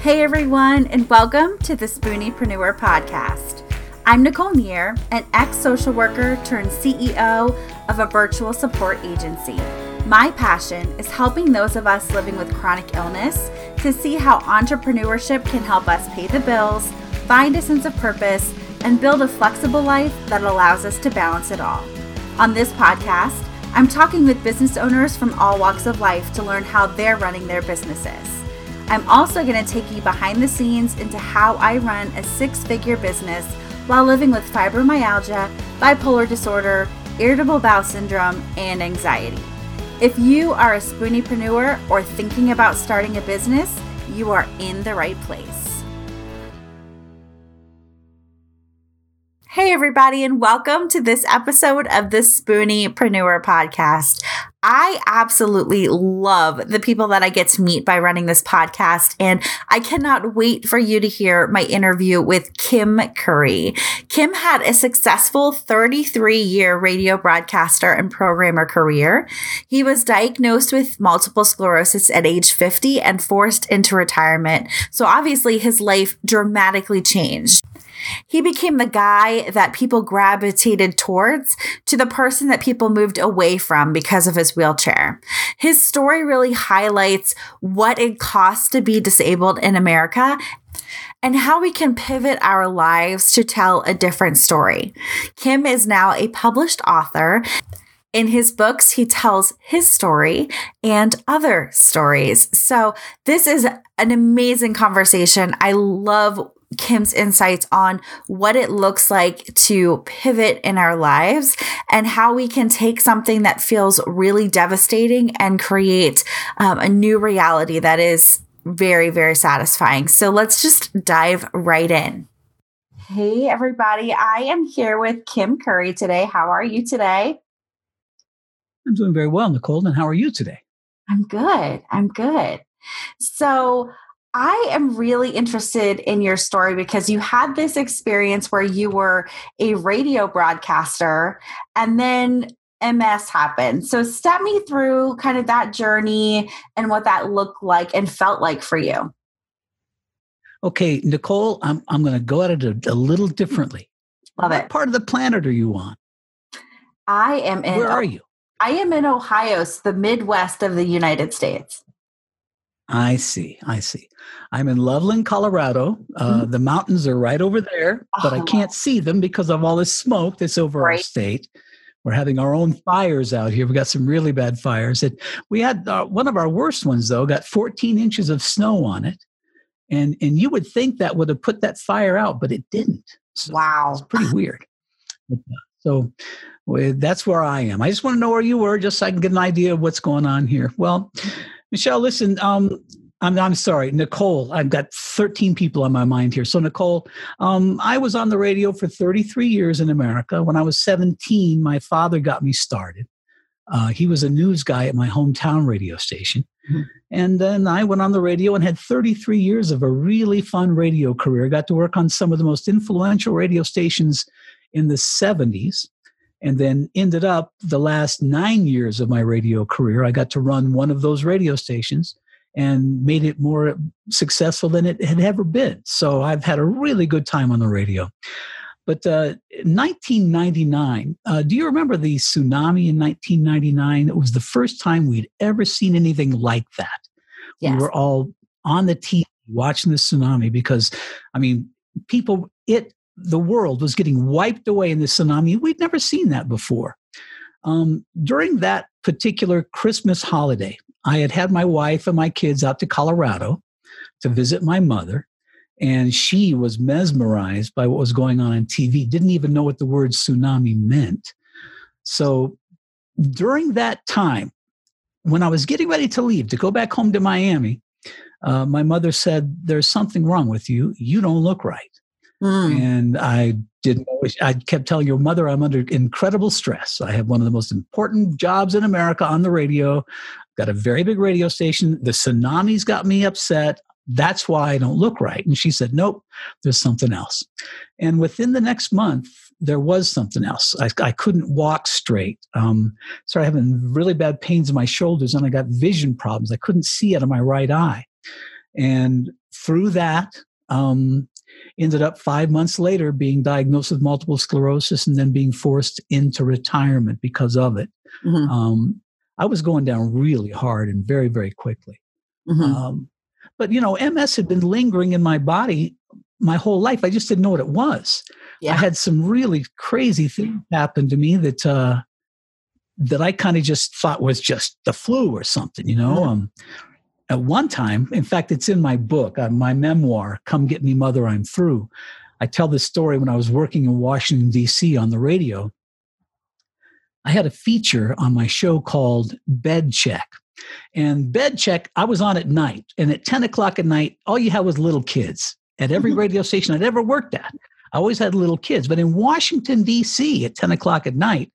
Hey everyone, and welcome to the Spooniepreneur podcast. I'm Nicole Neer, an ex social worker turned CEO of a virtual support agency. My passion is helping those of us living with chronic illness to see how entrepreneurship can help us pay the bills, find a sense of purpose, and build a flexible life that allows us to balance it all. On this podcast, I'm talking with business owners from all walks of life to learn how they're running their businesses. I'm also going to take you behind the scenes into how I run a six figure business while living with fibromyalgia, bipolar disorder, irritable bowel syndrome, and anxiety. If you are a spooniepreneur or thinking about starting a business, you are in the right place. Hey, everybody, and welcome to this episode of the Spooniepreneur podcast. I absolutely love the people that I get to meet by running this podcast, and I cannot wait for you to hear my interview with Kim Curry. Kim had a successful 33 year radio broadcaster and programmer career. He was diagnosed with multiple sclerosis at age 50 and forced into retirement. So obviously, his life dramatically changed. He became the guy that people gravitated towards to the person that people moved away from because of his wheelchair. His story really highlights what it costs to be disabled in America and how we can pivot our lives to tell a different story. Kim is now a published author. In his books, he tells his story and other stories. So, this is an amazing conversation. I love Kim's insights on what it looks like to pivot in our lives and how we can take something that feels really devastating and create um, a new reality that is very, very satisfying. So let's just dive right in. Hey, everybody. I am here with Kim Curry today. How are you today? I'm doing very well, Nicole. And how are you today? I'm good. I'm good. So, I am really interested in your story because you had this experience where you were a radio broadcaster and then MS happened. So, step me through kind of that journey and what that looked like and felt like for you. Okay, Nicole, I'm, I'm going to go at it a, a little differently. Love what it. part of the planet are you on? I am in. Where are you? I am in Ohio, so the Midwest of the United States. I see. I see. I'm in Loveland, Colorado. Uh, mm-hmm. The mountains are right over there, but oh. I can't see them because of all this smoke that's over right. our state. We're having our own fires out here. We've got some really bad fires. It, we had uh, one of our worst ones though. Got 14 inches of snow on it, and and you would think that would have put that fire out, but it didn't. So wow, it's pretty weird. Uh, so well, that's where I am. I just want to know where you were, just so I can get an idea of what's going on here. Well. Michelle, listen, um, I'm, I'm sorry, Nicole. I've got 13 people on my mind here. So, Nicole, um, I was on the radio for 33 years in America. When I was 17, my father got me started. Uh, he was a news guy at my hometown radio station. Mm-hmm. And then I went on the radio and had 33 years of a really fun radio career. Got to work on some of the most influential radio stations in the 70s and then ended up the last nine years of my radio career i got to run one of those radio stations and made it more successful than it had ever been. So i've had a really good time on the radio. But uh, 1999 uh, do you remember the tsunami in 1999 it was the first time we'd ever seen anything like that. Yes. we were all on the tv watching the tsunami because i mean people it the world was getting wiped away in the tsunami. We'd never seen that before. Um, during that particular Christmas holiday, I had had my wife and my kids out to Colorado to visit my mother, and she was mesmerized by what was going on on TV, didn't even know what the word tsunami meant. So during that time, when I was getting ready to leave to go back home to Miami, uh, my mother said, There's something wrong with you. You don't look right. Mm. And I didn't always, I kept telling your mother I'm under incredible stress. I have one of the most important jobs in America on the radio, got a very big radio station. The tsunamis got me upset. That's why I don't look right. And she said, Nope, there's something else. And within the next month, there was something else. I, I couldn't walk straight. Um, started having really bad pains in my shoulders, and I got vision problems. I couldn't see out of my right eye. And through that, um, ended up five months later being diagnosed with multiple sclerosis and then being forced into retirement because of it. Mm-hmm. Um, I was going down really hard and very, very quickly. Mm-hmm. Um, but you know, MS had been lingering in my body my whole life. I just didn't know what it was. Yeah. I had some really crazy things happen to me that uh, that I kind of just thought was just the flu or something. You know, mm-hmm. um, at one time, in fact, it's in my book, uh, my memoir, "Come Get Me, Mother, I'm Through." I tell this story when I was working in Washington D.C. on the radio. I had a feature on my show called Bed Check. And Bed Check, I was on at night. And at 10 o'clock at night, all you had was little kids at every mm-hmm. radio station I'd ever worked at. I always had little kids. But in Washington, D.C., at 10 o'clock at night,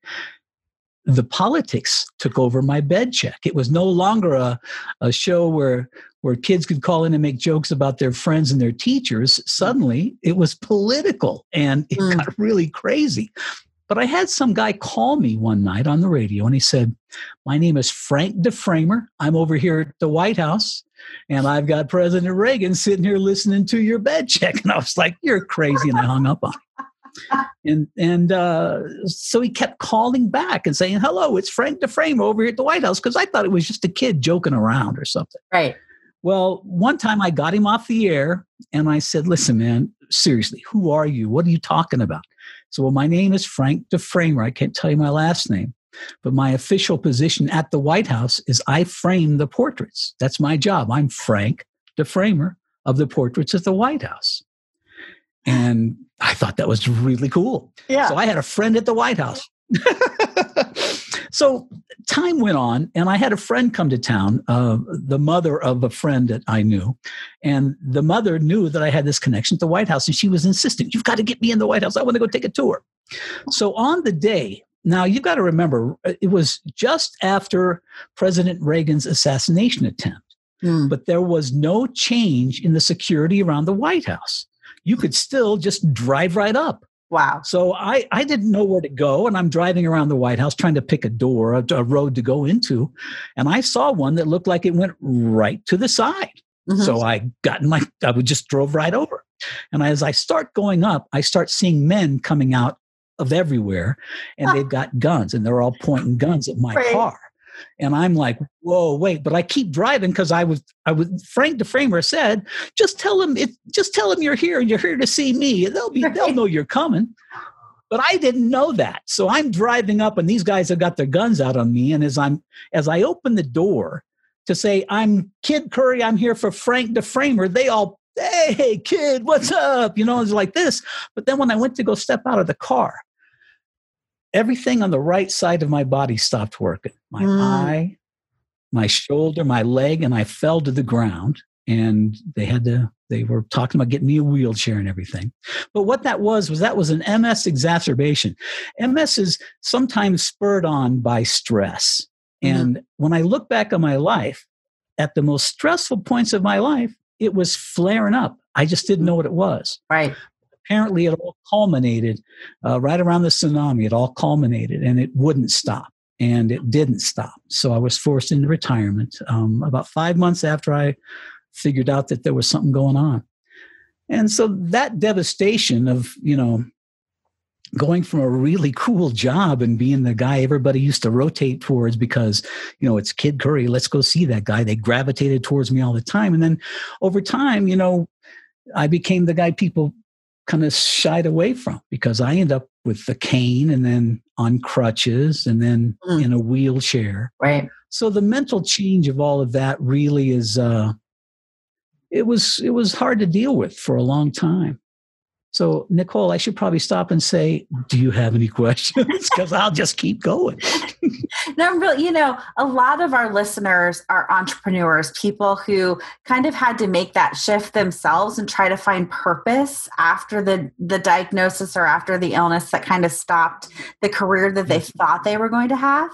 the politics took over my bed check. It was no longer a, a show where where kids could call in and make jokes about their friends and their teachers. Suddenly it was political and it mm. got really crazy. But I had some guy call me one night on the radio and he said, My name is Frank DeFramer. I'm over here at the White House and I've got President Reagan sitting here listening to your bed check. And I was like, You're crazy. And I hung up on him. And and uh, so he kept calling back and saying, Hello, it's Frank DeFramer over here at the White House, because I thought it was just a kid joking around or something. Right. Well, one time I got him off the air and I said, Listen, man, seriously, who are you? What are you talking about? So, well, my name is Frank DeFramer. I can't tell you my last name, but my official position at the White House is I frame the portraits. That's my job. I'm Frank DeFramer of the portraits at the White House. And I thought that was really cool. Yeah. So I had a friend at the White House. so time went on, and I had a friend come to town, uh, the mother of a friend that I knew. And the mother knew that I had this connection to the White House, and she was insisting, You've got to get me in the White House. I want to go take a tour. So on the day, now you've got to remember, uh, it was just after President Reagan's assassination attempt. Mm. But there was no change in the security around the White House. You could still just drive right up. Wow. So I, I didn't know where to go. And I'm driving around the White House trying to pick a door, a, a road to go into. And I saw one that looked like it went right to the side. Mm-hmm. So I got in my, I would just drove right over. And as I start going up, I start seeing men coming out of everywhere and they've got guns and they're all pointing guns at my right. car. And I'm like, whoa, wait, but I keep driving because I was, I was, Frank DeFramer said, just tell it, just tell him you're here and you're here to see me. They'll be, they'll know you're coming. But I didn't know that. So I'm driving up and these guys have got their guns out on me. And as I'm, as I open the door to say, I'm Kid Curry, I'm here for Frank DeFramer, they all, hey, kid, what's up? You know, it's like this. But then when I went to go step out of the car, everything on the right side of my body stopped working. My mm. eye my shoulder my leg and i fell to the ground and they had to they were talking about getting me a wheelchair and everything. But what that was was that was an ms exacerbation. Ms is sometimes spurred on by stress. Mm-hmm. and when i look back on my life at the most stressful points of my life it was flaring up. I just didn't know what it was. Right apparently it all culminated uh, right around the tsunami. It all culminated and it wouldn't stop. And it didn't stop. So I was forced into retirement um, about five months after I figured out that there was something going on. And so that devastation of, you know, going from a really cool job and being the guy everybody used to rotate towards because you know it's kid curry let's go see that guy they gravitated towards me all the time and then over time you know i became the guy people kind of shied away from because I end up with the cane and then on crutches and then mm. in a wheelchair. Right. So the mental change of all of that really is uh it was it was hard to deal with for a long time. So, Nicole, I should probably stop and say, Do you have any questions? Because I'll just keep going. no, really, you know, a lot of our listeners are entrepreneurs, people who kind of had to make that shift themselves and try to find purpose after the, the diagnosis or after the illness that kind of stopped the career that they mm-hmm. thought they were going to have.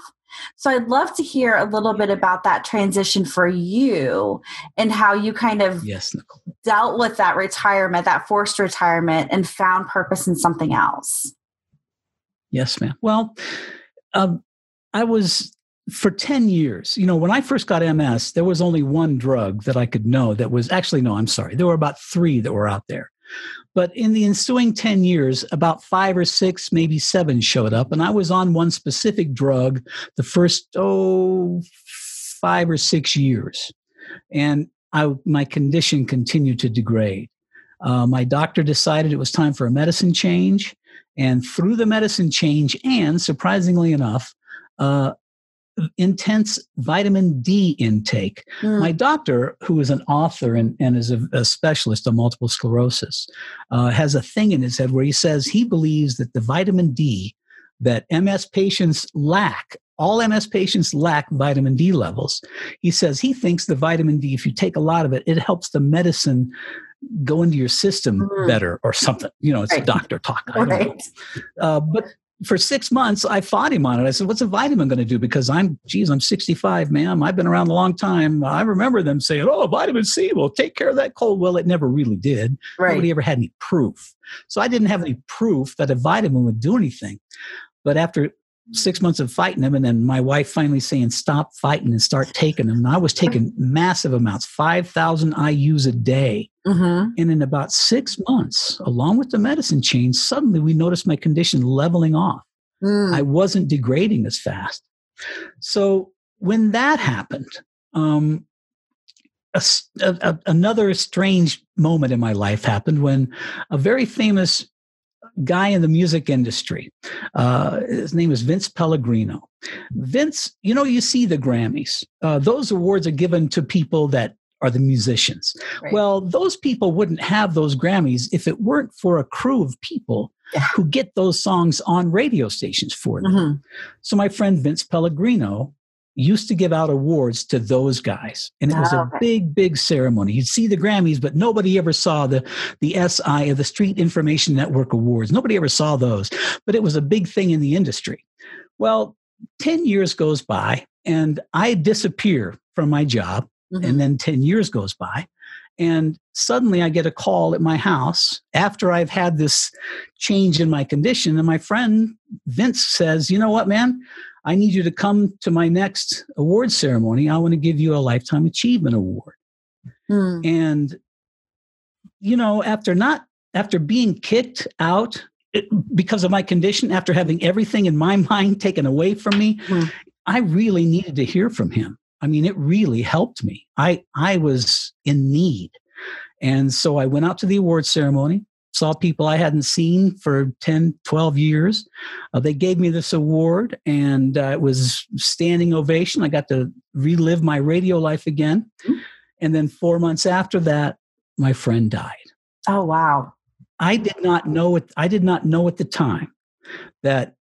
So I'd love to hear a little bit about that transition for you and how you kind of yes, Nicole. dealt with that retirement, that forced retirement, and found purpose in something else. Yes, ma'am. Well, um, I was for 10 years, you know, when I first got MS, there was only one drug that I could know that was actually, no, I'm sorry. There were about three that were out there. But in the ensuing 10 years, about five or six, maybe seven showed up. And I was on one specific drug the first, oh, five or six years. And I, my condition continued to degrade. Uh, my doctor decided it was time for a medicine change. And through the medicine change, and surprisingly enough, uh, intense vitamin D intake. Mm. My doctor, who is an author and, and is a, a specialist on multiple sclerosis, uh, has a thing in his head where he says he believes that the vitamin D that MS patients lack all MS patients lack vitamin D levels. He says he thinks the vitamin D, if you take a lot of it, it helps the medicine go into your system mm. better or something. You know, it's right. doctor talk. Right. Uh, but for six months, I fought him on it. I said, "What's a vitamin going to do?" Because I'm, geez, I'm 65, ma'am. I've been around a long time. I remember them saying, "Oh, vitamin C will take care of that cold." Well, it never really did. Right. Nobody ever had any proof. So I didn't have any proof that a vitamin would do anything. But after six months of fighting them, and then my wife finally saying, "Stop fighting and start taking them," and I was taking massive amounts, five thousand IU's a day. Mm-hmm. And in about six months, along with the medicine change, suddenly we noticed my condition leveling off. Mm. I wasn't degrading as fast. So when that happened, um, a, a, another strange moment in my life happened when a very famous guy in the music industry, uh, his name is Vince Pellegrino. Vince, you know, you see the Grammys. Uh, those awards are given to people that are the musicians. Right. Well, those people wouldn't have those Grammys if it weren't for a crew of people yeah. who get those songs on radio stations for them. Mm-hmm. So my friend Vince Pellegrino used to give out awards to those guys and it was oh, a big big ceremony you'd see the grammys but nobody ever saw the the si or the street information network awards nobody ever saw those but it was a big thing in the industry well 10 years goes by and i disappear from my job Mm-hmm. And then 10 years goes by. And suddenly I get a call at my house after I've had this change in my condition. And my friend Vince says, You know what, man? I need you to come to my next award ceremony. I want to give you a Lifetime Achievement Award. Mm. And, you know, after not, after being kicked out because of my condition, after having everything in my mind taken away from me, mm. I really needed to hear from him. I mean, it really helped me. I, I was in need. And so I went out to the award ceremony, saw people I hadn't seen for 10, 12 years. Uh, they gave me this award, and uh, it was standing ovation. I got to relive my radio life again. Mm-hmm. And then four months after that, my friend died. Oh, wow. I did not know it. I did not know at the time that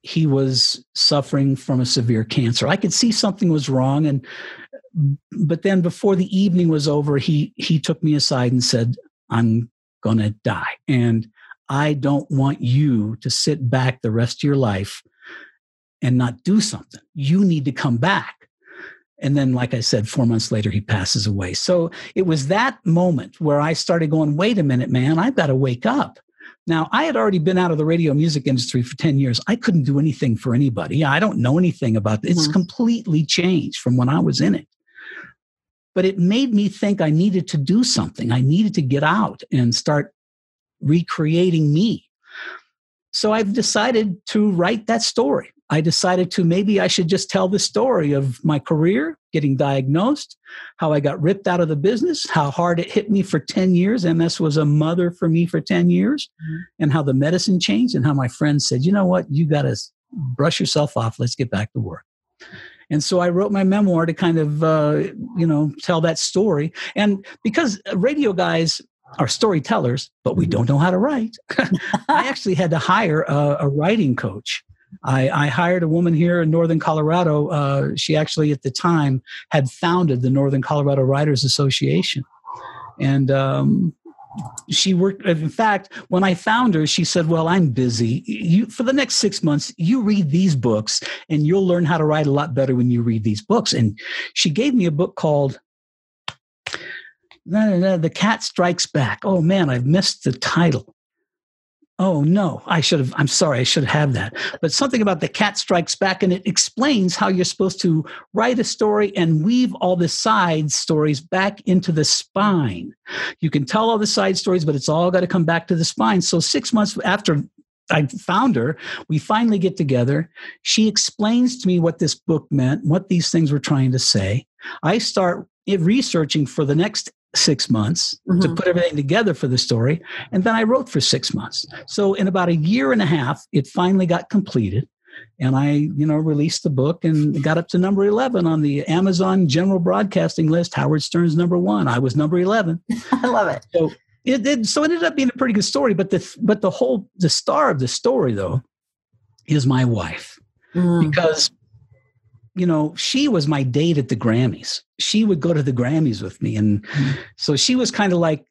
he was suffering from a severe cancer. I could see something was wrong and but then before the evening was over he he took me aside and said I'm going to die and I don't want you to sit back the rest of your life and not do something. You need to come back. And then, like I said, four months later, he passes away. So it was that moment where I started going, wait a minute, man, I've got to wake up. Now, I had already been out of the radio music industry for 10 years. I couldn't do anything for anybody. I don't know anything about it. It's mm-hmm. completely changed from when I was in it. But it made me think I needed to do something. I needed to get out and start recreating me. So I've decided to write that story. I decided to maybe I should just tell the story of my career, getting diagnosed, how I got ripped out of the business, how hard it hit me for 10 years. MS was a mother for me for 10 years, mm-hmm. and how the medicine changed, and how my friends said, you know what, you got to brush yourself off. Let's get back to work. And so I wrote my memoir to kind of, uh, you know, tell that story. And because radio guys, are storytellers, but we don't know how to write. I actually had to hire a, a writing coach I, I, hired a woman here in Northern Colorado. Uh, she actually, at the time, had founded the Northern Colorado Writers Association. And um, she worked, in fact, when I found her, she said, Well, I'm busy. You, for the next six months, you read these books and you'll learn how to write a lot better when you read these books. And she gave me a book called The Cat Strikes Back. Oh man, I've missed the title. Oh no, I should have. I'm sorry, I should have that. But something about the cat strikes back, and it explains how you're supposed to write a story and weave all the side stories back into the spine. You can tell all the side stories, but it's all got to come back to the spine. So six months after I found her, we finally get together. She explains to me what this book meant, what these things were trying to say. I start researching for the next six months mm-hmm. to put everything together for the story. And then I wrote for six months. So in about a year and a half, it finally got completed. And I, you know, released the book and got up to number 11 on the Amazon general broadcasting list. Howard Stern's number one. I was number 11. I love it. So it did. So it ended up being a pretty good story. But the, but the whole, the star of the story though, is my wife. Mm. Because you know, she was my date at the Grammys. She would go to the Grammys with me. And mm-hmm. so she was kind of like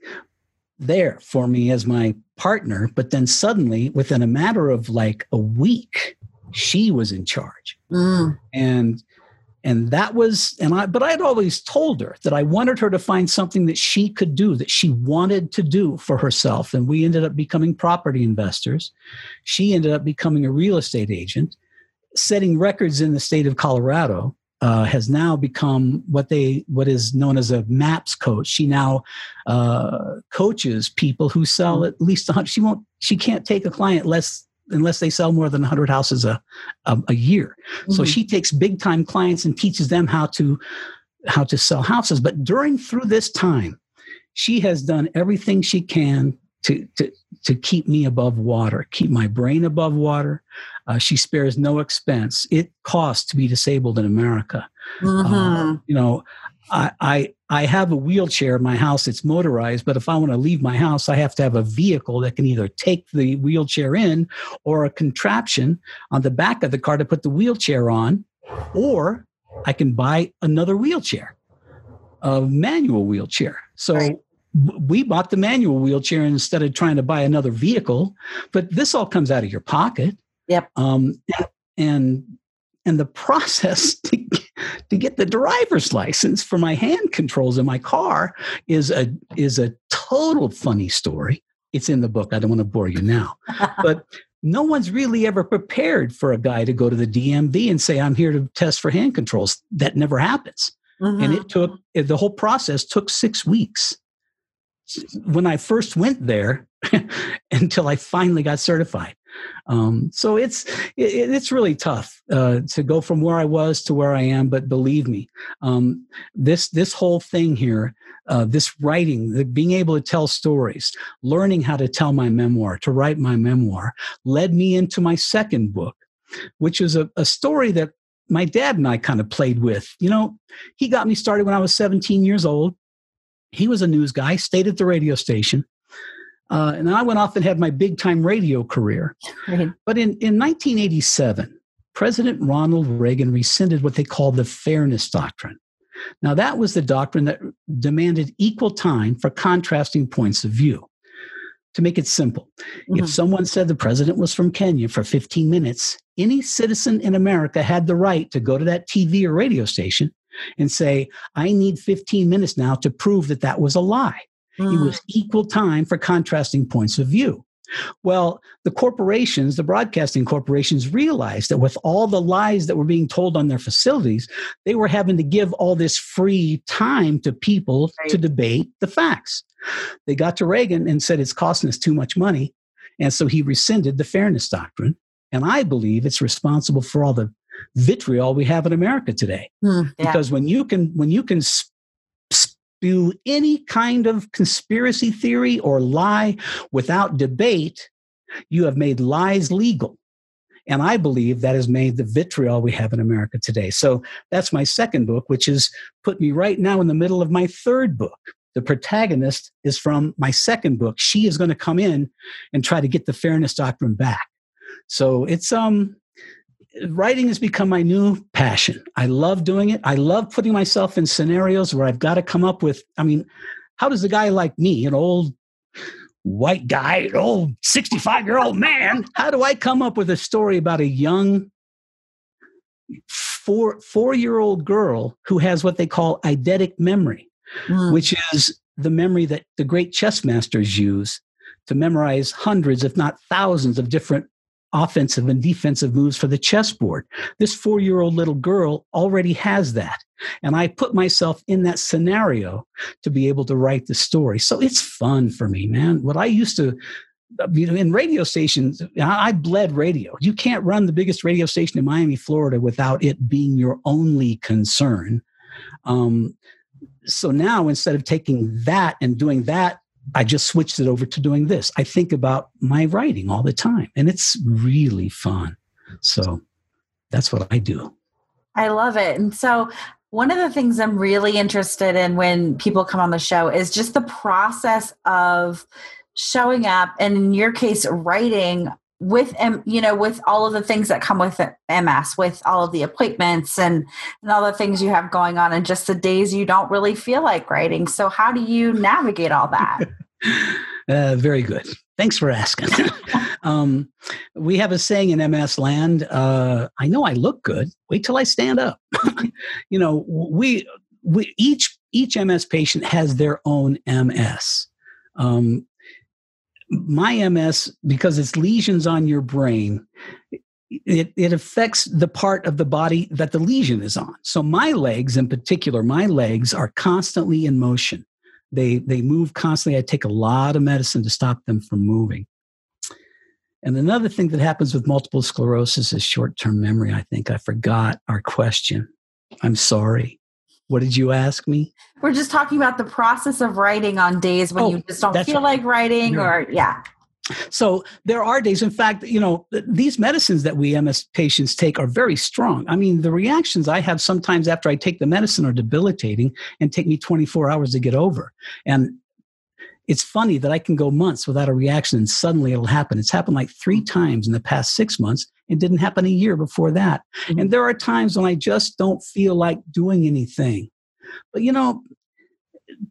there for me as my partner. But then suddenly, within a matter of like a week, she was in charge. Mm. And and that was and i but i had always told her that i wanted her to find something that she could do that she wanted to do for herself and we ended up becoming property investors she ended up becoming a real estate agent setting records in the state of Colorado. Uh, has now become what they what is known as a maps coach. She now uh, coaches people who sell at least 100. She won't. She can't take a client less unless they sell more than 100 houses a a, a year. Mm-hmm. So she takes big time clients and teaches them how to how to sell houses. But during through this time, she has done everything she can to, to, to keep me above water, keep my brain above water. Uh, she spares no expense. It costs to be disabled in America. Mm-hmm. Uh, you know, I, I, I have a wheelchair in my house. It's motorized, but if I want to leave my house, I have to have a vehicle that can either take the wheelchair in or a contraption on the back of the car to put the wheelchair on, or I can buy another wheelchair, a manual wheelchair. So right we bought the manual wheelchair instead of trying to buy another vehicle but this all comes out of your pocket. Yep. Um, and and the process to, to get the driver's license for my hand controls in my car is a is a total funny story. It's in the book. I don't want to bore you now. But no one's really ever prepared for a guy to go to the dmv and say i'm here to test for hand controls. That never happens. Mm-hmm. and it took the whole process took six weeks when I first went there until I finally got certified. Um, so it's it, it's really tough uh, to go from where I was to where I am. But believe me, um, this this whole thing here, uh, this writing, the, being able to tell stories, learning how to tell my memoir, to write my memoir, led me into my second book, which is a, a story that my dad and I kind of played with. You know, he got me started when I was 17 years old he was a news guy, stayed at the radio station. Uh, and then I went off and had my big time radio career. Right. But in, in 1987, President Ronald Reagan rescinded what they called the Fairness Doctrine. Now, that was the doctrine that demanded equal time for contrasting points of view. To make it simple, mm-hmm. if someone said the president was from Kenya for 15 minutes, any citizen in America had the right to go to that TV or radio station and say, I need 15 minutes now to prove that that was a lie. Mm. It was equal time for contrasting points of view. Well, the corporations, the broadcasting corporations realized that with all the lies that were being told on their facilities, they were having to give all this free time to people right. to debate the facts. They got to Reagan and said it's costing us too much money. And so he rescinded the fairness doctrine. And I believe it's responsible for all the vitriol we have in America today. Mm, yeah. Because when you can when you can spew any kind of conspiracy theory or lie without debate, you have made lies legal. And I believe that has made the vitriol we have in America today. So that's my second book, which has put me right now in the middle of my third book. The protagonist is from my second book. She is going to come in and try to get the fairness doctrine back. So it's um writing has become my new passion. I love doing it. I love putting myself in scenarios where I've got to come up with, I mean, how does a guy like me, an old white guy, an old 65 year old man, how do I come up with a story about a young four four year old girl who has what they call eidetic memory, mm. which is the memory that the great chess masters use to memorize hundreds, if not thousands, of different offensive and defensive moves for the chessboard. This four year old little girl already has that. And I put myself in that scenario to be able to write the story. So it's fun for me, man. What I used to, you know, in radio stations, I bled radio. You can't run the biggest radio station in Miami, Florida without it being your only concern. Um, so now instead of taking that and doing that I just switched it over to doing this. I think about my writing all the time, and it's really fun. So that's what I do. I love it. And so, one of the things I'm really interested in when people come on the show is just the process of showing up, and in your case, writing with you know with all of the things that come with ms with all of the appointments and and all the things you have going on and just the days you don't really feel like writing. So how do you navigate all that? Uh, very good. Thanks for asking. Um, we have a saying in ms land uh, i know i look good. Wait till i stand up. You know we we each each ms patient has their own ms um, my MS, because it's lesions on your brain, it, it affects the part of the body that the lesion is on. So my legs, in particular, my legs are constantly in motion. They they move constantly. I take a lot of medicine to stop them from moving. And another thing that happens with multiple sclerosis is short-term memory. I think I forgot our question. I'm sorry. What did you ask me? We're just talking about the process of writing on days when oh, you just don't feel right. like writing or yeah. So there are days, in fact, you know, these medicines that we MS patients take are very strong. I mean, the reactions I have sometimes after I take the medicine are debilitating and take me 24 hours to get over. And it's funny that I can go months without a reaction and suddenly it'll happen. It's happened like three times in the past six months. and didn't happen a year before that. Mm-hmm. And there are times when I just don't feel like doing anything. But you know,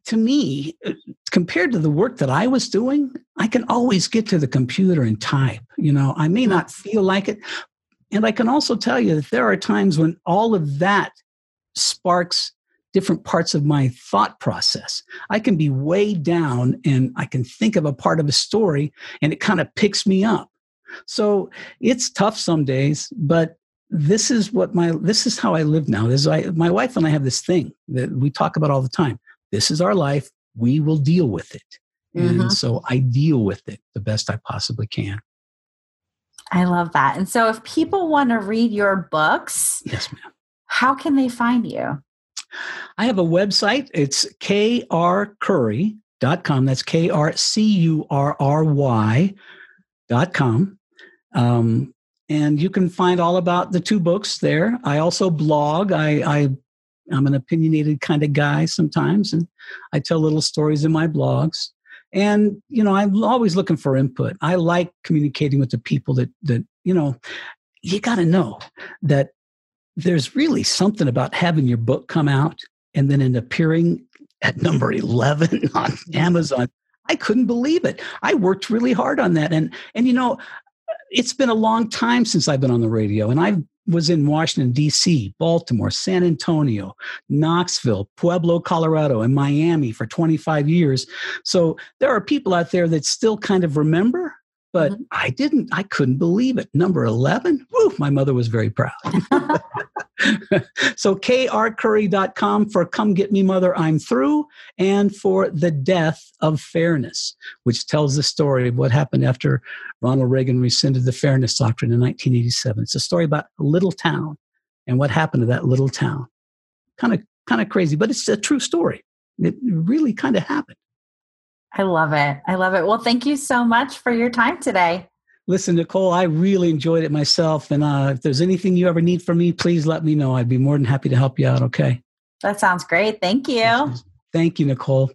to me, uh, compared to the work that I was doing, I can always get to the computer and type. You know, I may not feel like it. And I can also tell you that there are times when all of that sparks different parts of my thought process. I can be way down and I can think of a part of a story and it kind of picks me up. So it's tough some days, but this is what my this is how I live now. This is I, my wife and I have this thing that we talk about all the time. This is our life. We will deal with it. Mm-hmm. And so I deal with it the best I possibly can. I love that. And so if people want to read your books, yes, ma'am. How can they find you? I have a website. It's krcurry.com. That's K R C U R R Y dot com. Um, and you can find all about the two books there. I also blog. I, I I'm an opinionated kind of guy sometimes, and I tell little stories in my blogs. And you know, I'm always looking for input. I like communicating with the people that that you know. You got to know that there's really something about having your book come out and then it appearing at number 11 on Amazon. I couldn't believe it. I worked really hard on that. And, and you know, it's been a long time since I've been on the radio, and I was in Washington, D.C., Baltimore, San Antonio, Knoxville, Pueblo, Colorado, and Miami for 25 years. So there are people out there that still kind of remember, but mm-hmm. I didn't, I couldn't believe it. Number 11, woo, my mother was very proud. so krcurry.com for Come Get Me Mother, I'm Through, and for The Death of Fairness, which tells the story of what happened after Ronald Reagan rescinded the Fairness Doctrine in 1987. It's a story about a little town and what happened to that little town. Kind of kind of crazy, but it's a true story. It really kind of happened. I love it. I love it. Well, thank you so much for your time today. Listen, Nicole, I really enjoyed it myself. And uh, if there's anything you ever need from me, please let me know. I'd be more than happy to help you out. Okay. That sounds great. Thank you. Thank you, Nicole.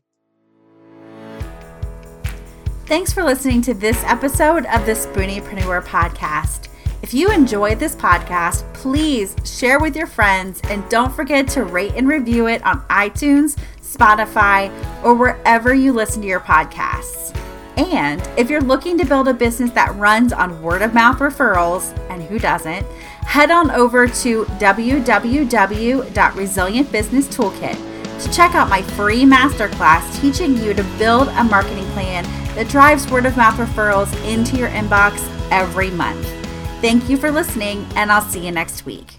Thanks for listening to this episode of the Spooniepreneur podcast. If you enjoyed this podcast, please share with your friends and don't forget to rate and review it on iTunes, Spotify, or wherever you listen to your podcasts. And if you're looking to build a business that runs on word of mouth referrals, and who doesn't, head on over to www.resilientbusinesstoolkit. to check out my free masterclass teaching you to build a marketing plan that drives word of mouth referrals into your inbox every month. Thank you for listening, and I'll see you next week.